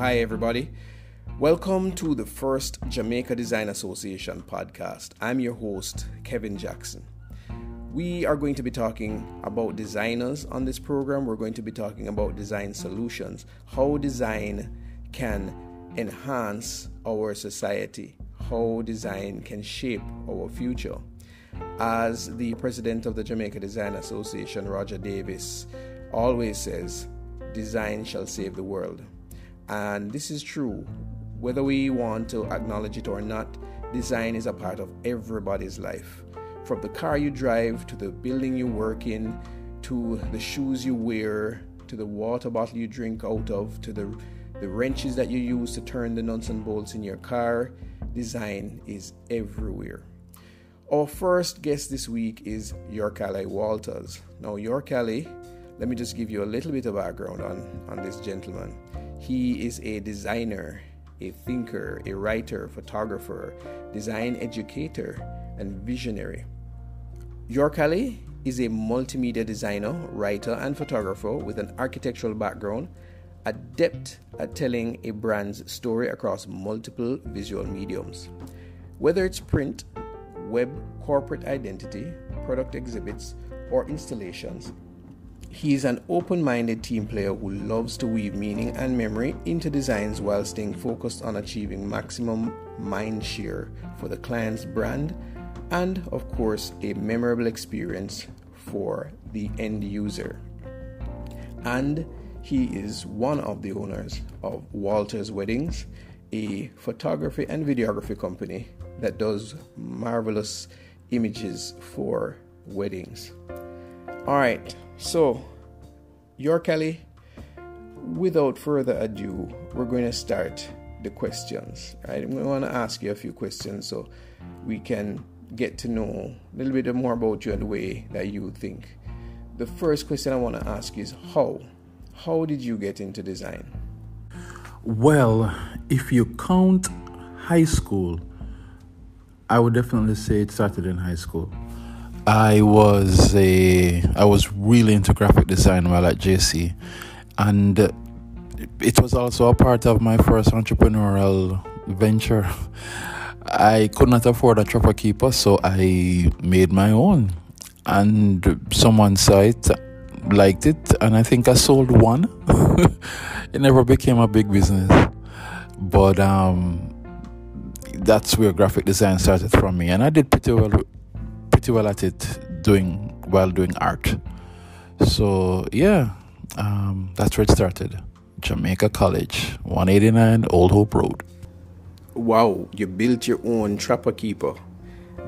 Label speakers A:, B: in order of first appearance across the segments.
A: Hi, everybody. Welcome to the first Jamaica Design Association podcast. I'm your host, Kevin Jackson. We are going to be talking about designers on this program. We're going to be talking about design solutions, how design can enhance our society, how design can shape our future. As the president of the Jamaica Design Association, Roger Davis, always says, design shall save the world. And this is true. Whether we want to acknowledge it or not, design is a part of everybody's life. From the car you drive, to the building you work in, to the shoes you wear, to the water bottle you drink out of, to the, the wrenches that you use to turn the nuts and bolts in your car, design is everywhere. Our first guest this week is Yorkale Walters. Now, Yorkale, let me just give you a little bit of background on, on this gentleman. He is a designer, a thinker, a writer, photographer, design educator, and visionary. Yorkale is a multimedia designer, writer, and photographer with an architectural background, adept at telling a brand's story across multiple visual mediums. Whether it's print, web, corporate identity, product exhibits, or installations, he is an open minded team player who loves to weave meaning and memory into designs while staying focused on achieving maximum mind share for the client's brand and, of course, a memorable experience for the end user. And he is one of the owners of Walters Weddings, a photography and videography company that does marvelous images for weddings. All right, so Yorkale, without further ado, we're going to start the questions. Right, I'm going to ask you a few questions so we can get to know a little bit more about you and the way that you think. The first question I want to ask is how? How did you get into design?
B: Well, if you count high school, I would definitely say it started in high school. I was a I was really into graphic design while at JC, and it was also a part of my first entrepreneurial venture. I could not afford a trapper keeper, so I made my own. And someone saw it, liked it, and I think I sold one. it never became a big business, but um, that's where graphic design started from me, and I did pretty well, pretty well at it, doing while doing art. So yeah, um, that's where it started. Jamaica College, 189 Old Hope Road
A: wow, you built your own trapper keeper.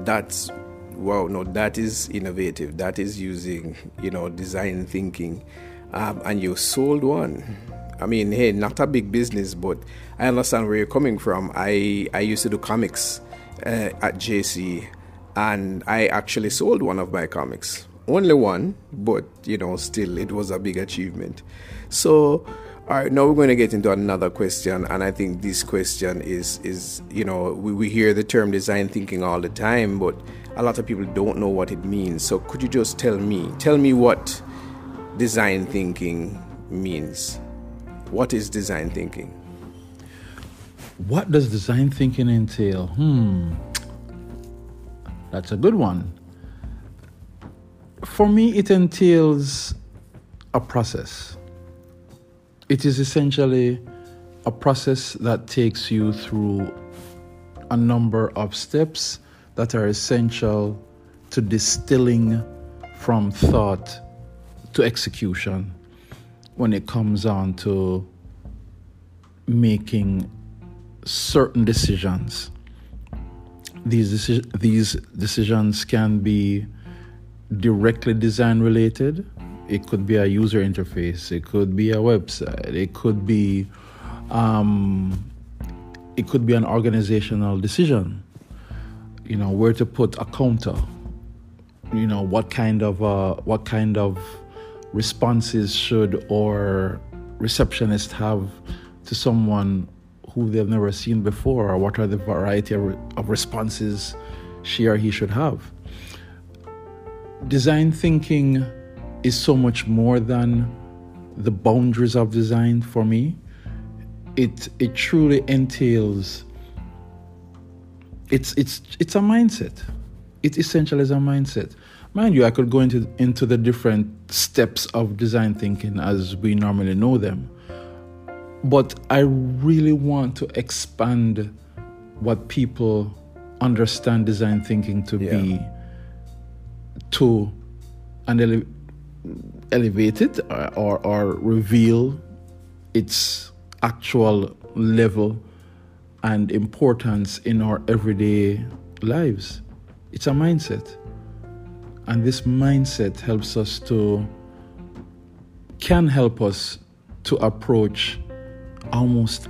A: That's wow, no, that is innovative. That is using, you know, design thinking. Um, and you sold one. I mean, hey, not a big business, but I understand where you're coming from. I, I used to do comics uh, at JC, and I actually sold one of my comics. Only one, but you know, still, it was a big achievement. So, all right, now we're going to get into another question, and I think this question is is you know we, we hear the term design thinking all the time, but a lot of people don't know what it means. So could you just tell me, tell me what design thinking means? What is design thinking?
B: What does design thinking entail? Hmm, that's a good one. For me, it entails a process it is essentially a process that takes you through a number of steps that are essential to distilling from thought to execution when it comes on to making certain decisions. These, deci- these decisions can be directly design related, it could be a user interface, it could be a website, it could be um, it could be an organizational decision. You know where to put a counter. You know what kind of uh, what kind of responses should or receptionist have to someone who they've never seen before, or what are the variety of, responses she or he should have. Design thinking is so much more than the boundaries of design for me. it it truly entails it's it's it's a mindset. It essentially is a mindset. Mind you, I could go into into the different steps of design thinking as we normally know them. But I really want to expand what people understand design thinking to yeah. be to and ele- elevate it uh, or, or, or reveal its actual level and importance in our everyday lives. It's a mindset. And this mindset helps us to, can help us to approach almost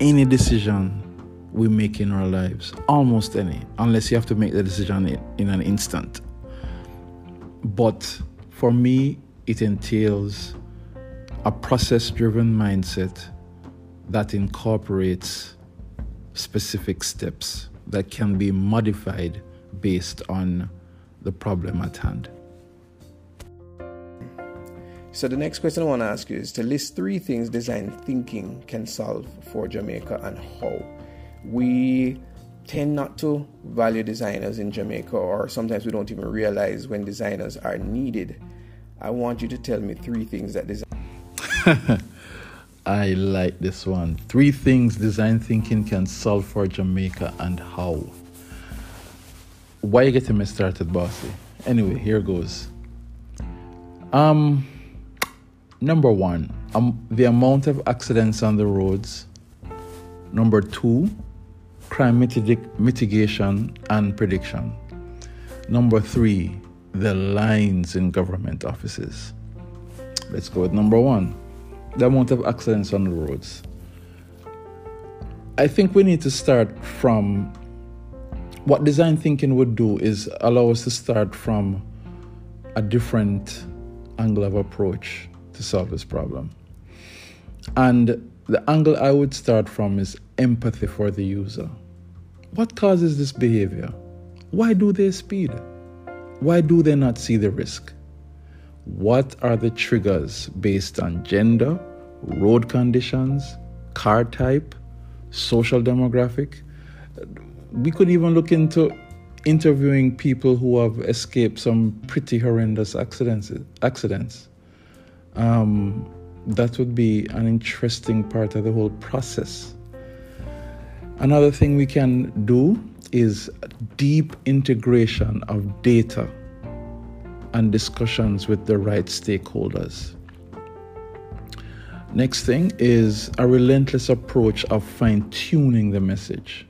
B: any decision we make in our lives. Almost any, unless you have to make the decision in, an instant. But for me, it entails a process driven mindset that incorporates specific steps that can be modified based on the problem at hand.
A: So, the next question I want to ask you is to list three things design thinking can solve for Jamaica and how. We tend not to value designers in Jamaica, or sometimes we don't even realize when designers are needed. I want you to tell me three things that design.
B: I like this one. Three things design thinking can solve for Jamaica and how. Why you getting me started, bossy? Anyway, here goes. Um, number one, um, the amount of accidents on the roads. Number two, crime mitig- mitigation and prediction. Number three, the lines in government offices. Let's go with number one the amount of accidents on the roads. I think we need to start from what design thinking would do is allow us to start from a different angle of approach to solve this problem. And the angle I would start from is empathy for the user. What causes this behavior? Why do they speed? Why do they not see the risk? What are the triggers based on gender, road conditions, car type, social demographic? We could even look into interviewing people who have escaped some pretty horrendous accidents. Accidents. Um, that would be an interesting part of the whole process. Another thing we can do is deep integration of data and discussions with the right stakeholders. Next thing is a relentless approach of fine tuning the message.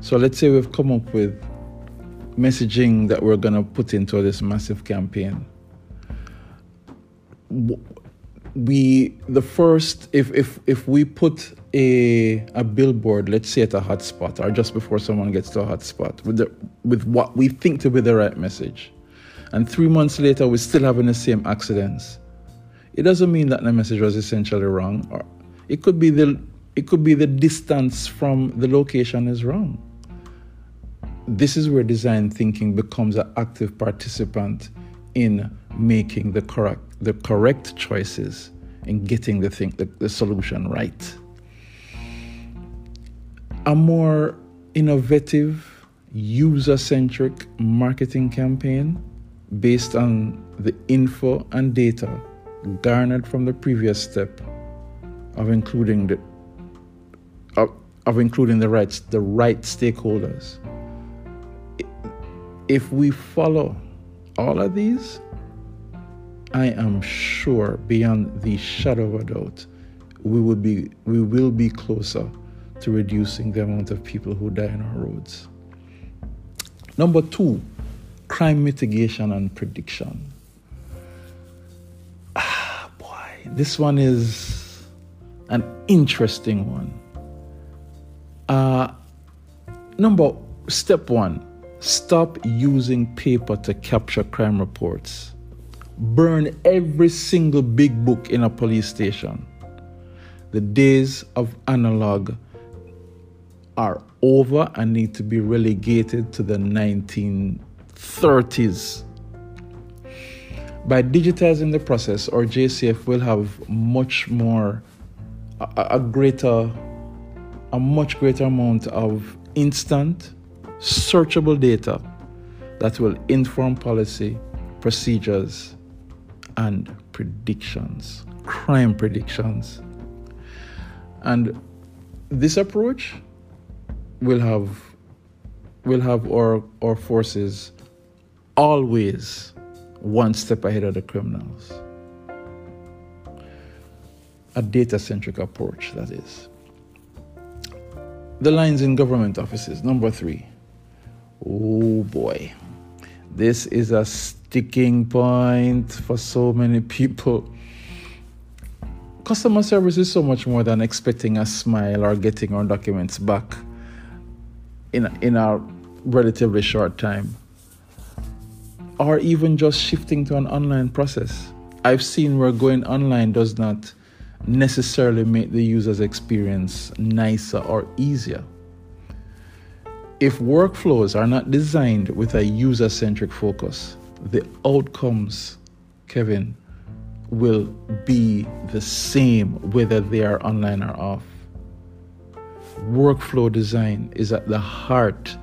B: So let's say we've come up with messaging that we're going to put into this massive campaign. We the first if if if we put a a billboard, let's say at a hotspot or just before someone gets to a hotspot with the with what we think to be the right message, and three months later we're still having the same accidents, it doesn't mean that the message was essentially wrong. Or it could be the it could be the distance from the location is wrong. This is where design thinking becomes an active participant in making the correct the correct choices in getting the thing the, the solution right. A more innovative, user-centric marketing campaign based on the info and data garnered from the previous step of including the of, of including the rights the right stakeholders if we follow all of these i am sure beyond the shadow of a doubt we will be we will be closer to reducing the amount of people who die on our roads number 2 crime mitigation and prediction. Ah, boy, this one is an interesting one. Uh, number step one stop using paper to capture crime reports. Burn every single big book in a police station. The days of analog are over and need to be relegated to the 19 30s. By digitizing the process, our JCF will have much more a, a greater, a much greater amount of instant, searchable data that will inform policy, procedures, and predictions, crime predictions. And this approach will have will have our, our forces always one step ahead of the criminals. A data centric approach, that is. The lines in government offices, number three. Oh boy, this is a sticking point for so many people. Customer service is so much more than expecting a smile or getting our documents back in, in a relatively short time, or even just shifting to an online process. I've seen where going online does not necessarily make the user's experience nicer or easier. If workflows are not designed with a user centric focus, the outcomes, Kevin, will be the same whether they are online or off. Workflow design is at the heart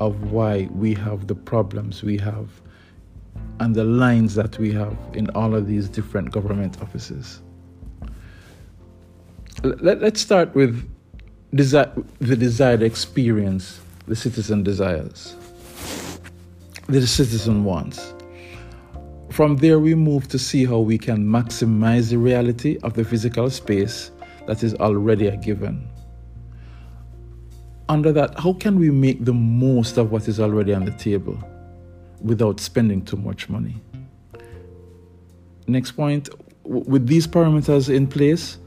B: of why we have the problems we have and the lines that we have in all of these different government offices. Let, us start with desi- the desired experience the citizen desires, the citizen wants. From there, we move to see how we can maximize the reality of the physical space that is already a given. Under that, how can we make the most of what is already on the table without spending too much money? Next point with these parameters in place,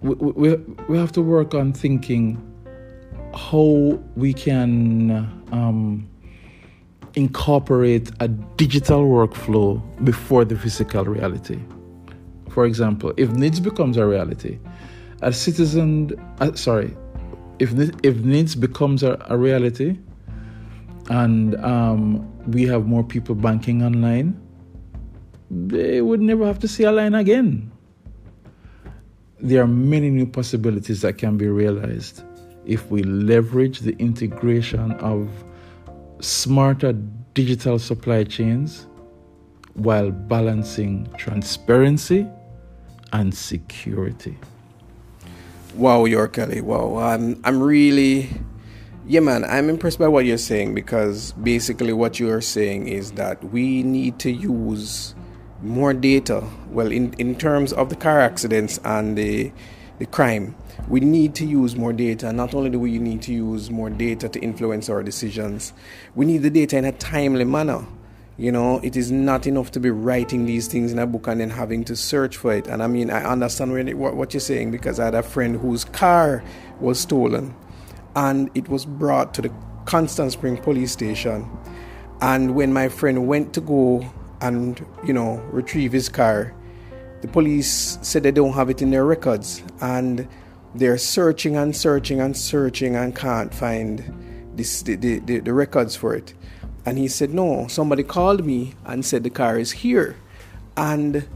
B: we, we, we have to work on thinking how we can um, incorporate a digital workflow before the physical reality. For example, if NIDS becomes a reality, a citizen, uh, sorry, if if NIDS becomes a, a reality, and um, we have more people banking online, they would never have to see a line again. There are many new possibilities that can be realized if we leverage the integration of smarter digital supply chains while balancing transparency and security.
A: Wow, York Kelly. Wow, I'm I'm really, yeah, man. I'm impressed by what you're saying because basically what you are saying is that we need to use more data. Well, in in terms of the car accidents and the the crime, we need to use more data. Not only do we need to use more data to influence our decisions, we need the data in a timely manner. You know, it is not enough to be writing these things in a book and then having to search for it. And I mean, I understand what you're saying because I had a friend whose car was stolen and it was brought to the Constant Spring police station. And when my friend went to go and, you know, retrieve his car, the police said they don't have it in their records and they're searching and searching and searching and can't find this, the, the, the, the records for it. And he said, No, somebody called me and said the car is here. And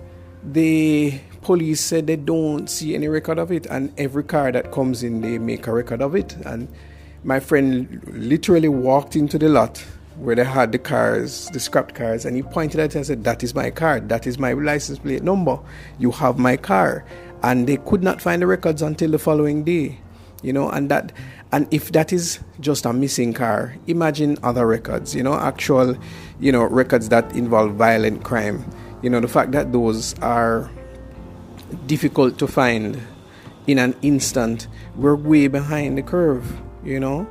A: the police said they don't see any record of it. And every car that comes in, they make a record of it. And my friend literally walked into the lot where they had the cars, the scrapped cars, and he pointed at it and said, That is my car, that is my license plate number, you have my car. And they could not find the records until the following day. You know, and that and if that is just a missing car, imagine other records, you know, actual, you know, records that involve violent crime. You know, the fact that those are difficult to find in an instant, we're way behind the curve, you know.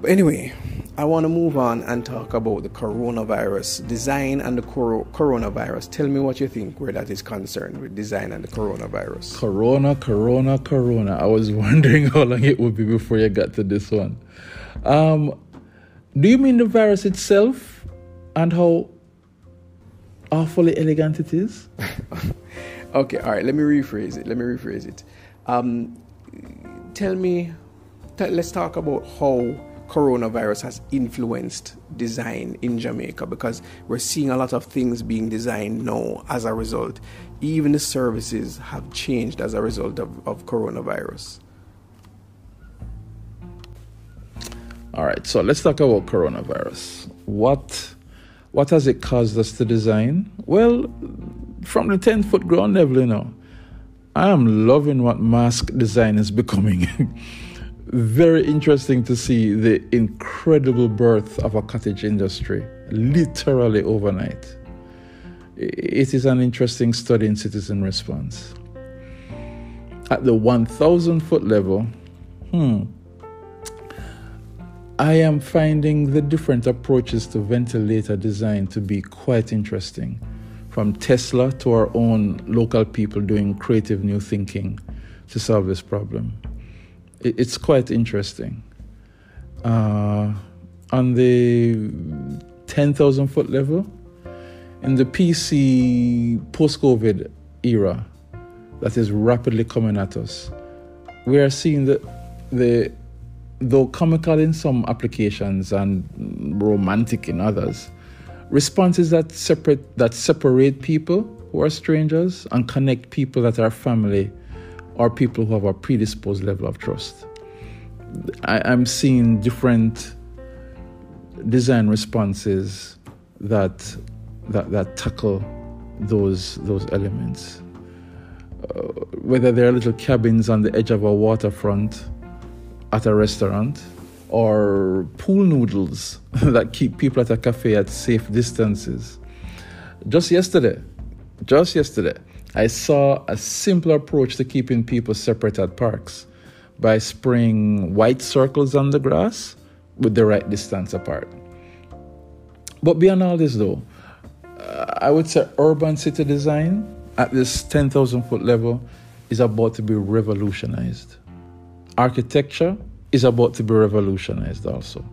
A: But anyway, I want to move on and talk about the coronavirus design and the cor- coronavirus. Tell me what you think where that is concerned with design and the coronavirus.
B: Corona, corona, corona. I was wondering how long it would be before you got to this one. Um, do you mean the virus itself and how awfully elegant it is?
A: okay, all right. Let me rephrase it. Let me rephrase it. Um, tell me. T- let's talk about how coronavirus has influenced design in Jamaica because we're seeing a lot of things being designed now as a result. Even the services have changed as a result of, of coronavirus.
B: All right, so let's talk about coronavirus. What what has it caused us to design? Well, from the 10 foot ground level, you know, I am loving what mask design is becoming. Very interesting to see the incredible birth of a cottage industry, literally overnight. It is an interesting study in citizen response. At the 1,000 foot level, hmm, I am finding the different approaches to ventilator design to be quite interesting from Tesla to our own local people doing creative new thinking to solve this problem. It's quite interesting. Uh, on the 10,000 foot level, in the PC post COVID era that is rapidly coming at us, we are seeing that the though comical in some applications and romantic in others, responses that separate that separate people who are strangers and connect people that are family or people who have a predisposed level of trust. I, am seeing different design responses that that that tackle those those elements. Uh, whether they're little cabins on the edge of a waterfront at a restaurant or pool noodles that keep people at a cafe at safe distances. Just yesterday, just yesterday, I saw a simpler approach to keeping people separate at parks by spraying white circles on the grass with the right distance apart. But beyond all this, though, uh, I would say urban city design at this 10,000 foot level is about to be revolutionized. Architecture is about to be revolutionized also.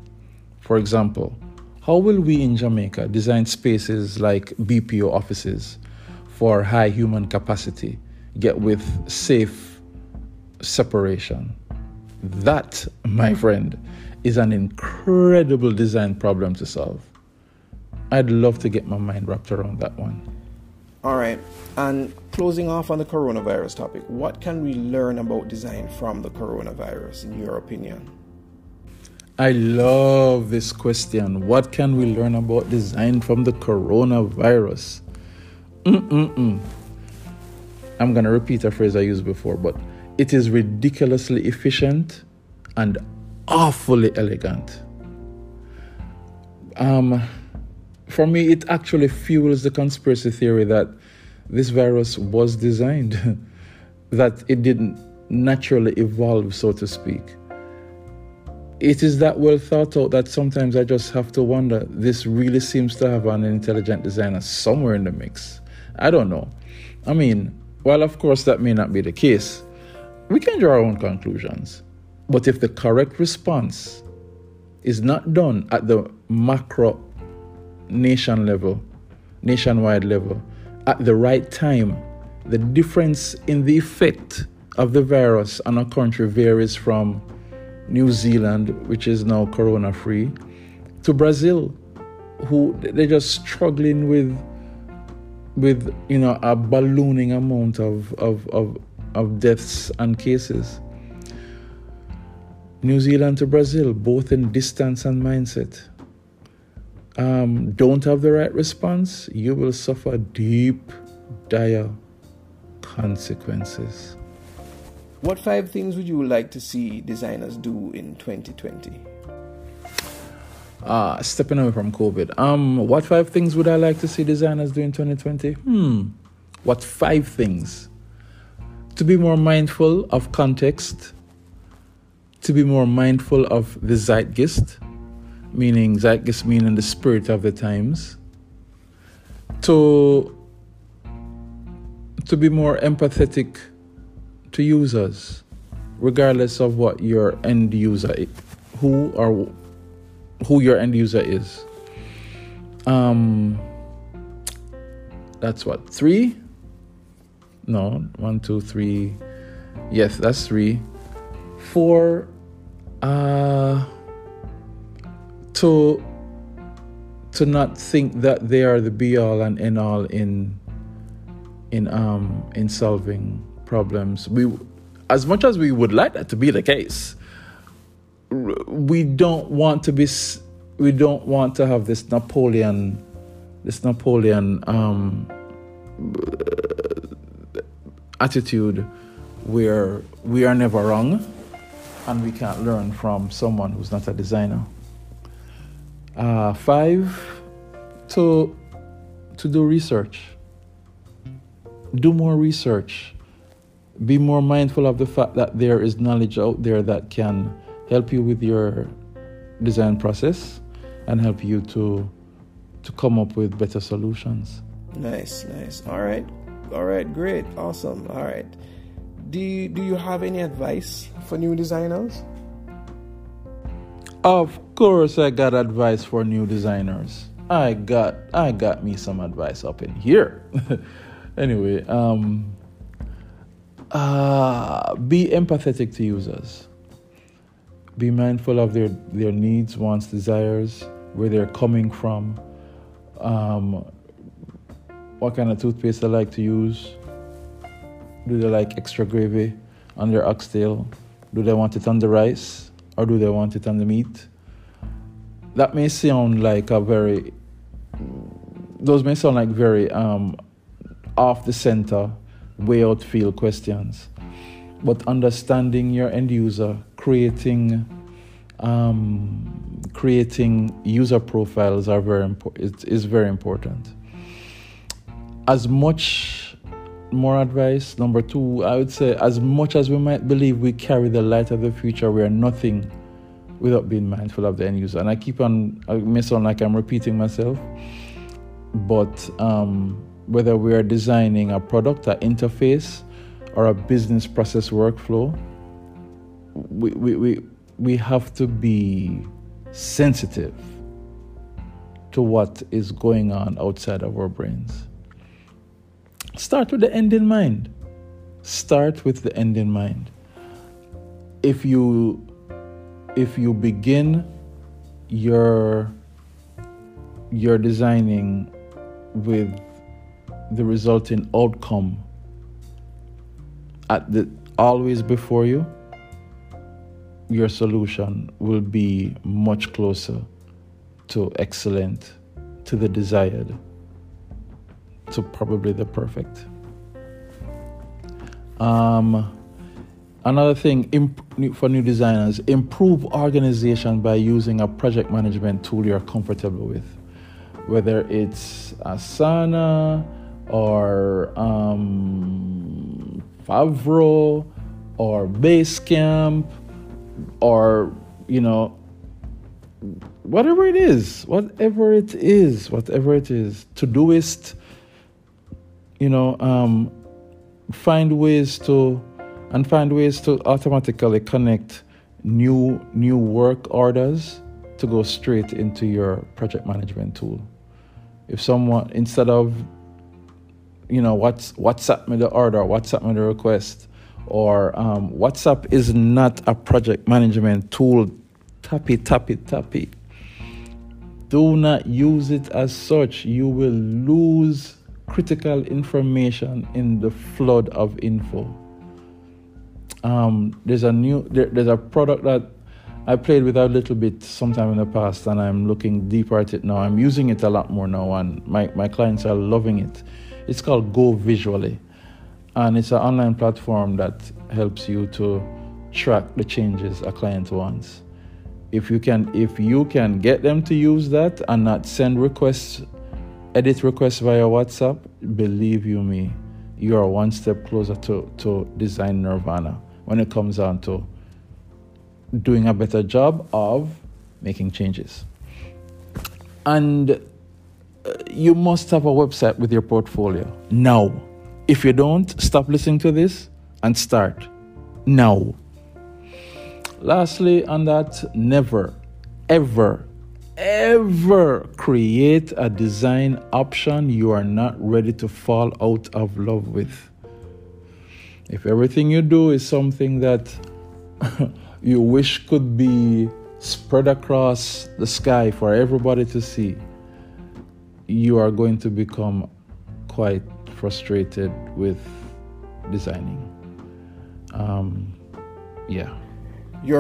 B: For example, how will we in Jamaica design spaces like BPO offices for high human capacity, get with safe separation? That, my friend, is an incredible design problem to solve. I'd love to get my mind wrapped around that one.
A: All right. And closing off on the coronavirus topic, what can we learn about design from the coronavirus, in your opinion?
B: I love this question. What can we learn about design from the coronavirus? Mm-mm-mm. I'm going to repeat a phrase I used before, but it is ridiculously efficient and awfully elegant. Um, for me, it actually fuels the conspiracy theory that this virus was designed, that it didn't naturally evolve, so to speak. It is that well thought out that sometimes I just have to wonder this really seems to have an intelligent designer somewhere in the mix. I don't know. I mean, while of course that may not be the case, we can draw our own conclusions. But if the correct response is not done at the macro nation level, nationwide level, at the right time, the difference in the effect of the virus on a country varies from New Zealand, which is now corona free, to Brazil, who they're just struggling with with you know a ballooning amount of, of, of, of deaths and cases. New Zealand to Brazil, both in distance and mindset um, don't have the right response, you will suffer deep, dire consequences.
A: What five things would you like to see designers do in 2020?
B: Uh, stepping away from COVID. Um, what five things would I like to see designers do in 2020? Hmm. What five things? To be more mindful of context, to be more mindful of the zeitgeist, meaning zeitgeist meaning the spirit of the times, to to be more empathetic to users, regardless of what your end user, who or who your end user is. Um, that's what three. No, one, two, three. Yes, that's three. Four. Uh to to not think that they are the be all and end all in in um in solving problems. We as much as we would like that to be the case, we don't want to be we don't want to have this Napoleon this Napoleon um, attitude where we are never wrong and we can't learn from someone who's not a designer. Uh, five, to to do research. Do more research. Be more mindful of the fact that there is knowledge out there that can help you with your design process and help you to to come up with better solutions.
A: Nice, nice. All right. All right, great. Awesome. All right. Do you, do you have any advice for new designers?
B: Of course I got advice for new designers. I got I got me some advice up in here. anyway, um uh, be empathetic to users. Be mindful of their, their needs, wants, desires, where they're coming from, um, what kind of toothpaste they like to use. Do they like extra gravy on their oxtail? Do they want it on the rice or do they want it on the meat? That may sound like a very, those may sound like very um, off the center, way out field questions. But understanding your end user, creating um, creating user profiles are very important. Is very important. As much more advice. Number two, I would say, as much as we might believe we carry the light of the future, we are nothing without being mindful of the end user. And I keep on, I may sound like I'm repeating myself, but um, whether we are designing a product, an interface, or a business process workflow, we, we, we, we have to be sensitive to what is going on outside of our brains. Start with the end in mind. Start with the end in mind. If you if you begin your your designing with the resulting outcome at the always before you your solution will be much closer to excellent, to the desired, to probably the perfect. Um, another thing imp- for new designers improve organization by using a project management tool you're comfortable with, whether it's Asana or um, Favro or Basecamp or you know whatever it is whatever it is whatever it is Todoist you know um, find ways to and find ways to automatically connect new new work orders to go straight into your project management tool. If someone instead of you know what's whatsapp me the order whatsapp me the request or um, WhatsApp is not a project management tool. Tap it, tap it, tap it. Do not use it as such. You will lose critical information in the flood of info. Um, there's a new there, there's a product that I played with a little bit sometime in the past, and I'm looking deeper at it now. I'm using it a lot more now, and my, my clients are loving it. It's called GoVisually and it's an online platform that helps you to track the changes a client wants. If you can if you can get them to use that and not send requests edit requests via whatsapp believe you me you are one step closer to, to design nirvana when it comes down to doing a better job of making changes. And uh, you must have a website with your portfolio now if you don't, stop listening to this and start now. Lastly, on that, never, ever, ever create a design option you are not ready to fall out of love with. If everything you do is something that you wish could be spread across the sky for everybody to see, you are going to become quite frustrated with designing. Um, yeah.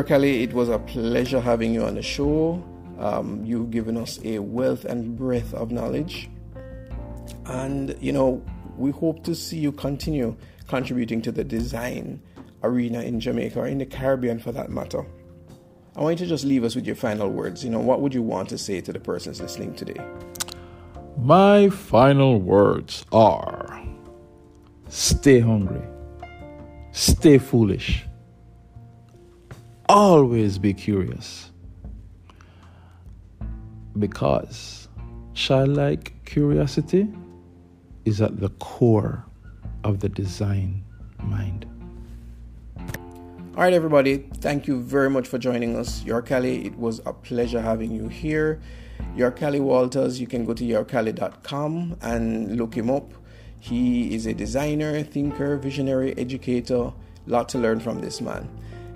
A: Kelly, it was a pleasure having you on the show. Um, you've given us a wealth and breadth of knowledge. And, you know, we hope to see you continue contributing to the design arena in Jamaica or in the Caribbean for that matter. I want you to just leave us with your final words. You know, what would you want to say to the persons listening today?
B: My final words are stay hungry, stay foolish, always be curious. Because childlike curiosity is at the core of the design mind.
A: All right, everybody, thank you very much for joining us. Your Kelly, it was a pleasure having you here. Your Kelly Walters, you can go to yorkelly.com and look him up. He is a designer, thinker, visionary, educator. Lot to learn from this man.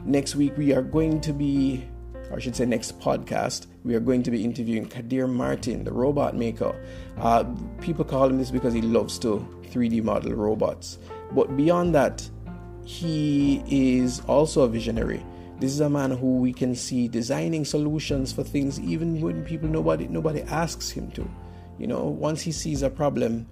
A: Next week, we are going to be, or I should say, next podcast, we are going to be interviewing Kadir Martin, the robot maker. Uh, people call him this because he loves to 3D model robots. But beyond that, he is also a visionary. This is a man who we can see designing solutions for things even when people nobody nobody asks him to. You know, once he sees a problem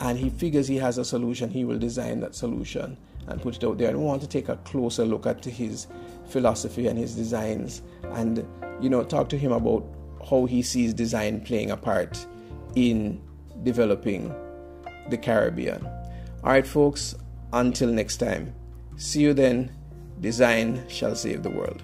A: and he figures he has a solution, he will design that solution and put it out there. And we want to take a closer look at his philosophy and his designs and you know talk to him about how he sees design playing a part in developing the Caribbean. All right, folks, until next time. See you then. Design shall save the world.